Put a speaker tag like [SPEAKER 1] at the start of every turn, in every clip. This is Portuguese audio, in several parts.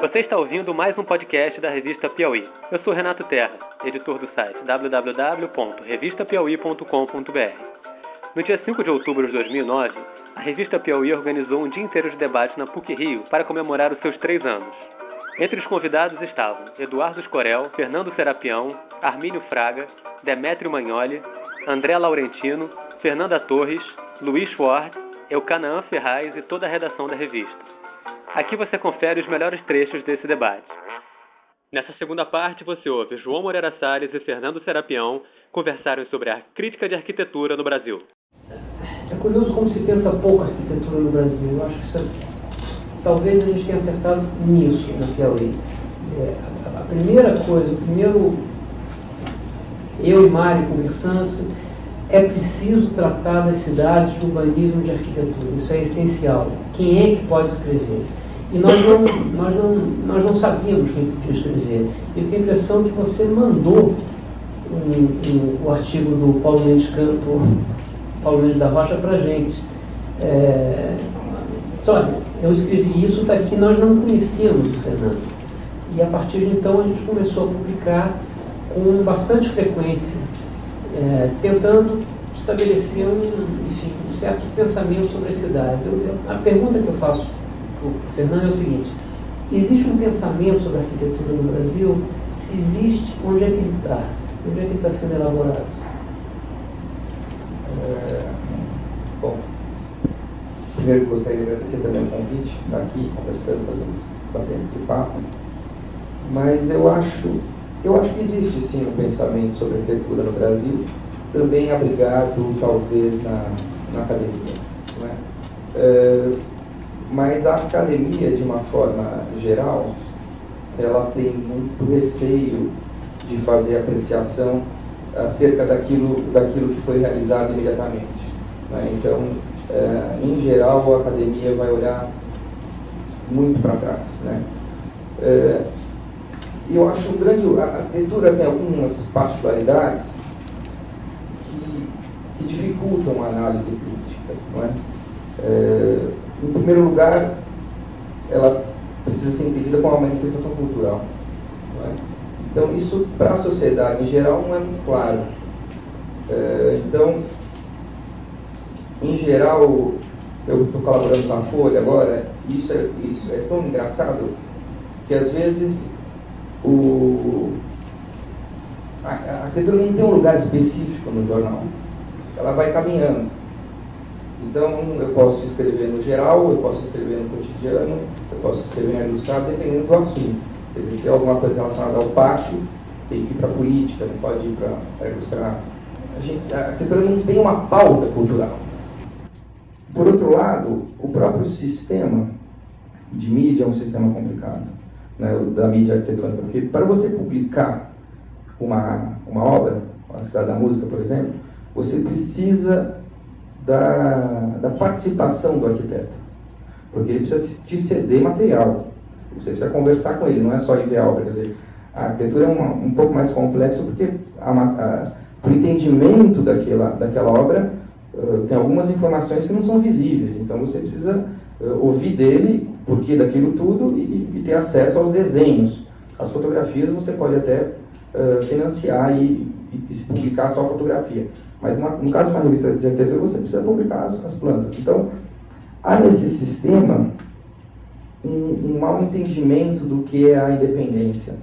[SPEAKER 1] Você está ouvindo mais um podcast da revista Piauí. Eu sou Renato Terra, editor do site www.revistapiauí.com.br. No dia 5 de outubro de 2009, a revista Piauí organizou um dia inteiro de debate na PUC Rio para comemorar os seus três anos. Entre os convidados estavam Eduardo Escorel, Fernando Serapião, Armínio Fraga, Demétrio Magnoli, André Laurentino, Fernanda Torres, Luiz Ford, Eucanaã Ferraz e toda a redação da revista. Aqui você confere os melhores trechos desse debate. Nessa segunda parte, você ouve João Moreira Salles e Fernando Serapião conversarem sobre a crítica de arquitetura no Brasil.
[SPEAKER 2] É curioso como se pensa pouco arquitetura no Brasil. Eu acho que isso, é- talvez a gente tenha acertado nisso na Piauí. Dizer, a, a primeira coisa, o primeiro eu e Mário conversando, é preciso tratar das cidades de urbanismo de arquitetura. Isso é essencial. Quem é que pode escrever? E nós não, nós não, nós não sabíamos quem podia escrever. Eu tenho a impressão que você mandou um, um, o artigo do Paulo Mendes Campo, Paulo Mendes da Rocha, para a gente. É, olha, eu escrevi isso, está aqui, nós não conhecíamos o Fernando. E a partir de então a gente começou a publicar com bastante frequência é, tentando estabelecer um, enfim, um, certo pensamento sobre as cidades. Eu, eu, a pergunta que eu faço o Fernando é o seguinte: existe um pensamento sobre a arquitetura no Brasil? Se existe, onde é que ele está? Onde é que ele está sendo elaborado?
[SPEAKER 3] É, bom, primeiro gostaria de agradecer também o convite, estar aqui conversando, fazendo esse papo. Mas eu acho eu acho que existe sim um pensamento sobre arquitetura no Brasil, também abrigado talvez na, na academia. Né? É, mas a academia, de uma forma geral, ela tem muito receio de fazer apreciação acerca daquilo, daquilo que foi realizado imediatamente. Né? Então, é, em geral, a academia vai olhar muito para trás. Né? É, eu acho um grande. A arquitetura tem algumas particularidades que, que dificultam a análise crítica. Não é? É, em primeiro lugar, ela precisa ser entendida como uma manifestação cultural. É? Então, isso para a sociedade em geral não é muito claro. É, então, em geral, eu estou colaborando com a Folha agora, isso é, isso é tão engraçado que às vezes o, a, a arquitetura não tem um lugar específico no jornal. Ela vai caminhando. Então, eu posso escrever no geral, eu posso escrever no cotidiano, eu posso escrever no ilustrado, dependendo do assunto. Se é alguma coisa relacionada ao parque, tem que ir para a política, não pode ir para ilustrar. A, gente, a arquitetura não tem uma pauta cultural. Por outro lado, o próprio sistema de mídia é um sistema complicado né, da mídia arquitetônica. Porque para você publicar uma, uma obra, a Cidade da Música, por exemplo, você precisa da, da participação do arquiteto. Porque ele precisa te ceder material. Você precisa conversar com ele, não é só enviar a obra. Quer dizer, a arquitetura é uma, um pouco mais complexo porque para o entendimento daquela, daquela obra uh, tem algumas informações que não são visíveis. Então você precisa uh, ouvir dele porquê daquilo tudo e, e, ter acesso aos desenhos. As fotografias você pode até uh, financiar e, e, e, publicar só a fotografia. Mas uma, no caso de uma revista de arquitetura, você precisa publicar as, as plantas. Então, há nesse sistema um, um mau entendimento do que é a independência.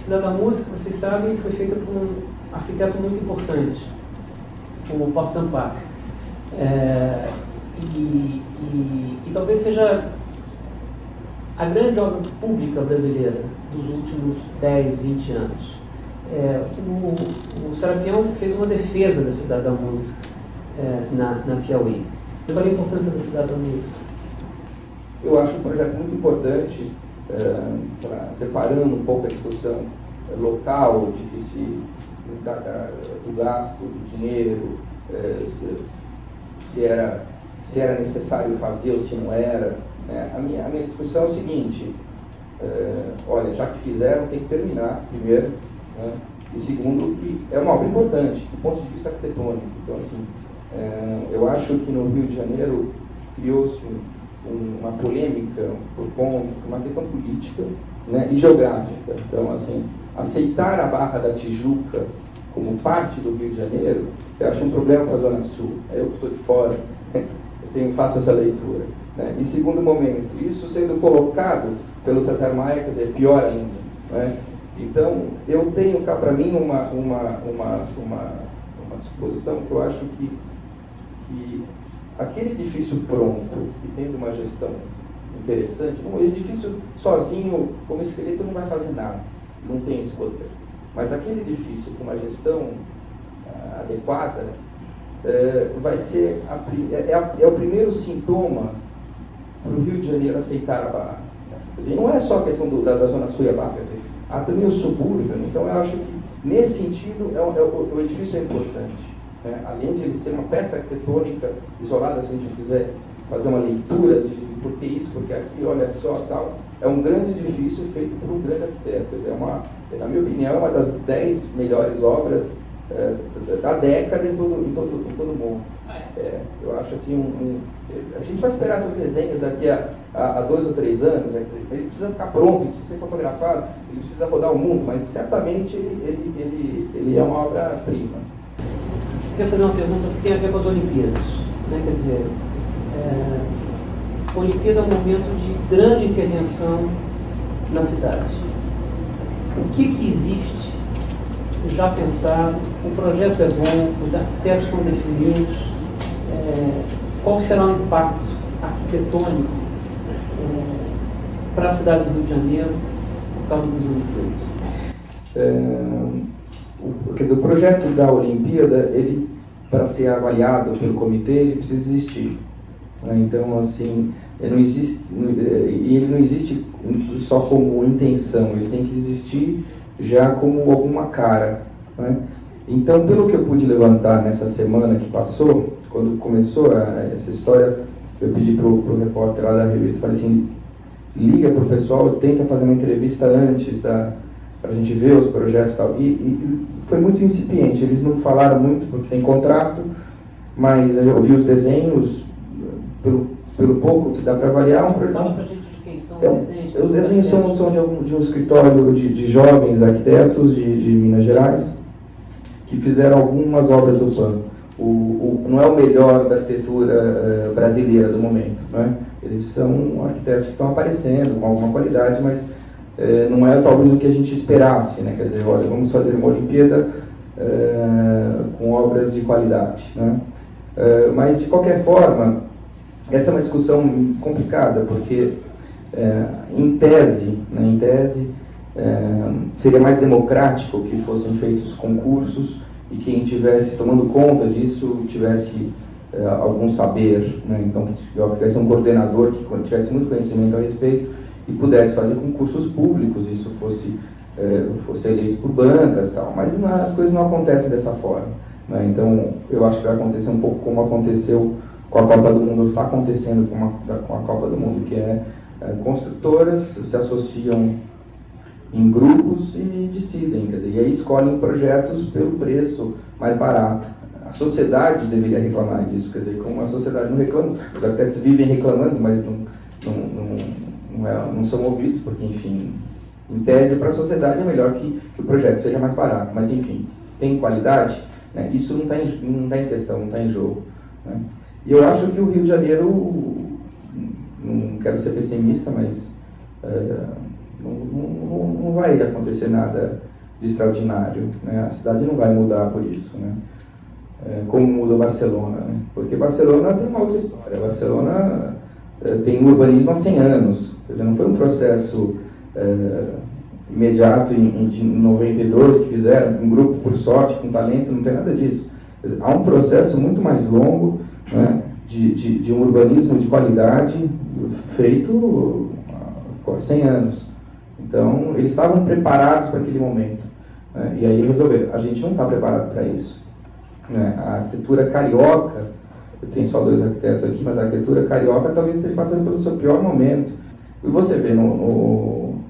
[SPEAKER 2] Cidade da Música, vocês sabem, foi feita por um arquiteto muito importante, o Paulo Sampaio. É, e, e, e, talvez seja a grande obra pública brasileira dos últimos 10, 20 anos. É, o, o Serapião fez uma defesa da Cidade da Música é, na, na Piauí. Qual é a importância da Cidade da Música?
[SPEAKER 3] Eu acho um projeto muito importante, é, lá, separando um pouco a discussão local, de que se da, da, do gasto, do dinheiro, é, se, se, era, se era necessário fazer ou se não era né? A, minha, a minha discussão é o seguinte: é, olha, já que fizeram, tem que terminar, primeiro. Né? E segundo, que é uma obra importante, do ponto de vista arquitetônico. Então, assim, é, eu acho que no Rio de Janeiro criou-se uma polêmica conta, uma questão política né, e geográfica. Então, assim, aceitar a Barra da Tijuca como parte do Rio de Janeiro, eu acho um problema para a Zona Sul. Eu que estou de fora, eu tenho, faço essa leitura. Né? Em segundo momento, isso sendo colocado pelo César Maia, quer dizer, pior ainda. Né? Então, eu tenho cá para mim uma, uma, uma, uma, uma suposição que eu acho que, que aquele edifício pronto e tendo uma gestão interessante, um edifício sozinho, como esqueleto, não vai fazer nada, não tem esse poder. Mas aquele edifício com uma gestão uh, adequada uh, vai ser a, é, é, é, o primeiro sintoma para o Rio de Janeiro aceitar a barra. Quer dizer, não é só a questão do, da, da Zona Sul e a barra, quer dizer, há também o subúrbio. Né? Então eu acho que nesse sentido é, é o, o edifício é importante. Né? Além de ele ser uma peça arquitetônica isolada, se a gente quiser fazer uma leitura de por que isso, porque aqui, olha só, tal, é um grande edifício feito por um grande arquiteto. É uma, na minha opinião, é uma das dez melhores obras é, da década em todo, em todo, em todo mundo. É? eu acho assim, um, um, a gente vai esperar essas resenhas daqui a, a, a dois ou três anos, né? ele precisa ficar pronto, ele precisa ser fotografado, ele precisa rodar o mundo, mas certamente ele, ele, ele, é uma obra-prima.
[SPEAKER 2] Quero fazer uma pergunta que tem a ver com as Olimpíadas. Né? Quer dizer, é, Olimpíada é um momento de grande intervenção na cidade. O que, que existe já pensado? O projeto é bom, os arquitetos estão definidos. É, qual será o impacto arquitetônico é, para a cidade do Rio de Janeiro por causa dos Olimpíadas?
[SPEAKER 3] É quer dizer, o projeto da Olimpíada, ele, para ser avaliado pelo comitê, ele precisa existir. Né? Então, assim, ele não existe, e ele não existe só como intenção, ele tem que existir já como alguma cara. Né? Então, pelo que eu pude levantar nessa semana que passou, quando começou a, essa história, eu pedi para o repórter lá da revista, falei assim, liga para o pessoal, tenta fazer uma entrevista antes da, para a gente ver os projetos e tal. E, e, foi muito incipiente, eles não falaram muito porque tem contrato, mas eu vi os desenhos, pelo, pelo pouco que dá para avaliar. Um
[SPEAKER 2] projeto. Fala para a gente de quem são é, os desenhos.
[SPEAKER 3] Os desenhos são, são de, um, de um escritório de, de jovens arquitetos de, de Minas Gerais, que fizeram algumas obras do plano. O, o, não é o melhor da arquitetura uh, brasileira do momento. Né? Eles são arquitetos que estão aparecendo com alguma qualidade, mas é, não é talvez o que a gente esperasse, né? Quer dizer, olha, vamos fazer uma Olimpíada é, com obras de qualidade, né? É, mas de qualquer forma, essa é uma discussão complicada, porque em tese, né, em tese seria mais democrático que fossem feitos concursos e quem tivesse tomando conta disso tivesse algum saber, né? então que tivesse um coordenador que tivesse muito conhecimento a respeito e pudesse fazer concursos públicos, isso fosse, é, fosse eleito por bancas tal. Mas não, as coisas não acontecem dessa forma. Né? Então, eu acho que vai acontecer um pouco como aconteceu com a Copa do Mundo, está acontecendo com a, com a Copa do Mundo, que é, é construtoras se associam em grupos e decidem, quer dizer, e aí escolhem projetos pelo preço mais barato. A sociedade deveria reclamar disso, quer dizer, como a sociedade não reclama, os arquitetos vivem reclamando, mas não, não, não não, é, não são ouvidos, porque, enfim, em tese, para a sociedade é melhor que, que, o projeto seja mais barato, mas, enfim, tem qualidade, né? isso não está em, não tá em questão, não está em jogo. Né? E eu acho que o Rio de Janeiro, não quero ser pessimista, mas é, não, não, não, vai acontecer nada de extraordinário. Né? A cidade não vai mudar por isso. Né? É, como muda Barcelona. Né? Porque Barcelona tem uma outra história. Barcelona é, tem urbanismo há 100 anos. Quer dizer, não foi um processo é, imediato em, em 92 que fizeram, um grupo por sorte, com talento, não tem nada disso. Dizer, há um processo muito mais longo né, de, de, de, um urbanismo de qualidade feito há 100 anos. Então, eles estavam preparados para aquele momento. Né, e aí resolveram. A gente não está preparado para isso. Né? A arquitetura carioca, eu tenho só dois arquitetos aqui, mas a arquitetura carioca talvez esteja passando pelo seu pior momento. E você vê no, no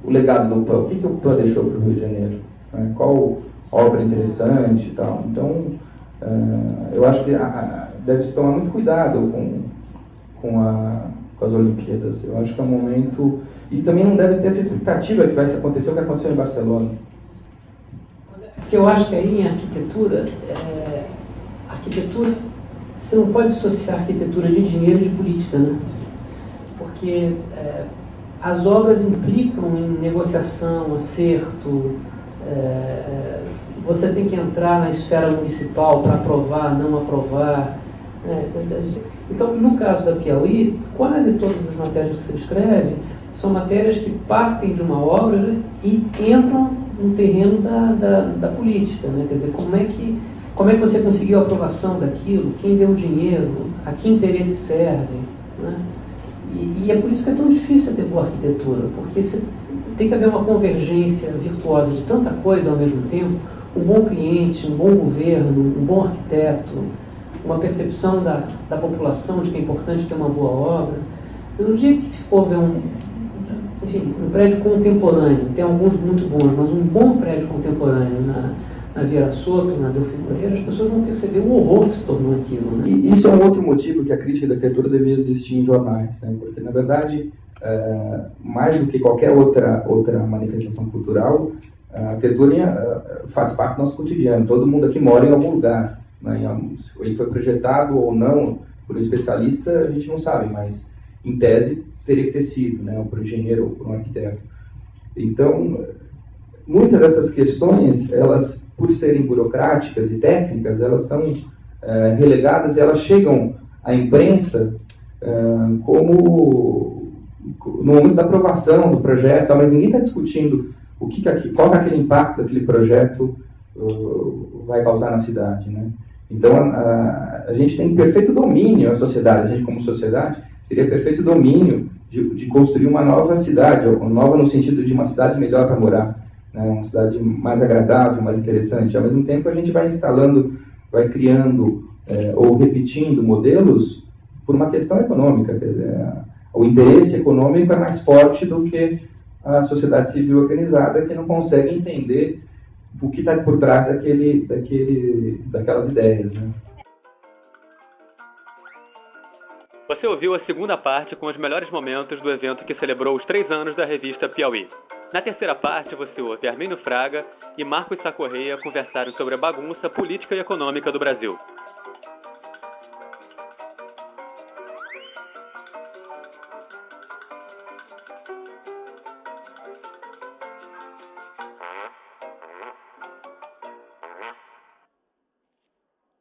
[SPEAKER 3] o legado do PAN, o que, que o PAN deixou para o Rio de Janeiro? Né? Qual obra interessante e tal. Então, uh, eu acho que a, a, deve se tomar muito cuidado com, com, a, com as Olimpíadas. Eu acho que é um momento. E também não deve ter essa expectativa que vai acontecer o que aconteceu em Barcelona.
[SPEAKER 2] Porque eu acho que aí em arquitetura, é, arquitetura, você não pode associar arquitetura de dinheiro e de política, né? Porque é, as obras implicam em negociação, acerto, é, você tem que entrar na esfera municipal para aprovar, não aprovar. Né? Então, no caso da Piauí, quase todas as matérias que você escreve são matérias que partem de uma obra né, e entram no terreno da, da, da, política. Né? Quer dizer, como é, que, como é que você conseguiu a aprovação daquilo, quem deu o dinheiro, a que interesse serve. Né? E, e, é por isso que é tão difícil ter boa arquitetura, porque você, tem que haver uma convergência virtuosa de tanta coisa ao mesmo tempo, um bom cliente, um bom governo, um bom arquiteto, uma percepção da, da população de que é importante ter uma boa obra. Então, no dia que houver um, enfim, um prédio contemporâneo, tem alguns muito bons, mas um bom prédio contemporâneo na, na Vieira Soto, na Delfim Moreira, as pessoas vão perceber o horror que se tornou aquilo. Né?
[SPEAKER 3] E isso é um outro motivo que a crítica da arquitetura devia existir em jornais, né? porque, na verdade, é, mais do que qualquer outra, outra manifestação cultural, a arquitetura é, faz parte do nosso cotidiano. Todo mundo aqui mora em algum lugar. Né? Ele foi projetado ou não por um especialista, a gente não sabe, mas em tese teria que ter sido, né? ou por um engenheiro ou por um arquiteto. Então, muitas dessas questões, elas, por serem burocráticas e técnicas, elas são é, relegadas e elas chegam à imprensa é, como no momento da aprovação do projeto, mas ninguém está discutindo o que, qual é aquele impacto daquele projeto uh, vai causar na cidade, né? Então a, a, gente tem perfeito domínio, a sociedade, a gente como sociedade teria perfeito domínio de, de construir uma nova cidade, nova no sentido de uma cidade melhor para morar, né? uma cidade mais agradável, mais interessante. Ao mesmo tempo a gente vai instalando, vai criando é, ou repetindo modelos por uma questão econômica, dizer, o interesse econômico é mais forte do que a sociedade civil organizada que não consegue entender o que está por trás daquele, daquele, daquelas ideias. Né?
[SPEAKER 1] Você ouviu a segunda parte com os melhores momentos do evento que celebrou os três anos da revista Piauí. Na terceira parte, você ouve Armênio Fraga e Marcos Sacorreia conversaram sobre a bagunça política e econômica do Brasil.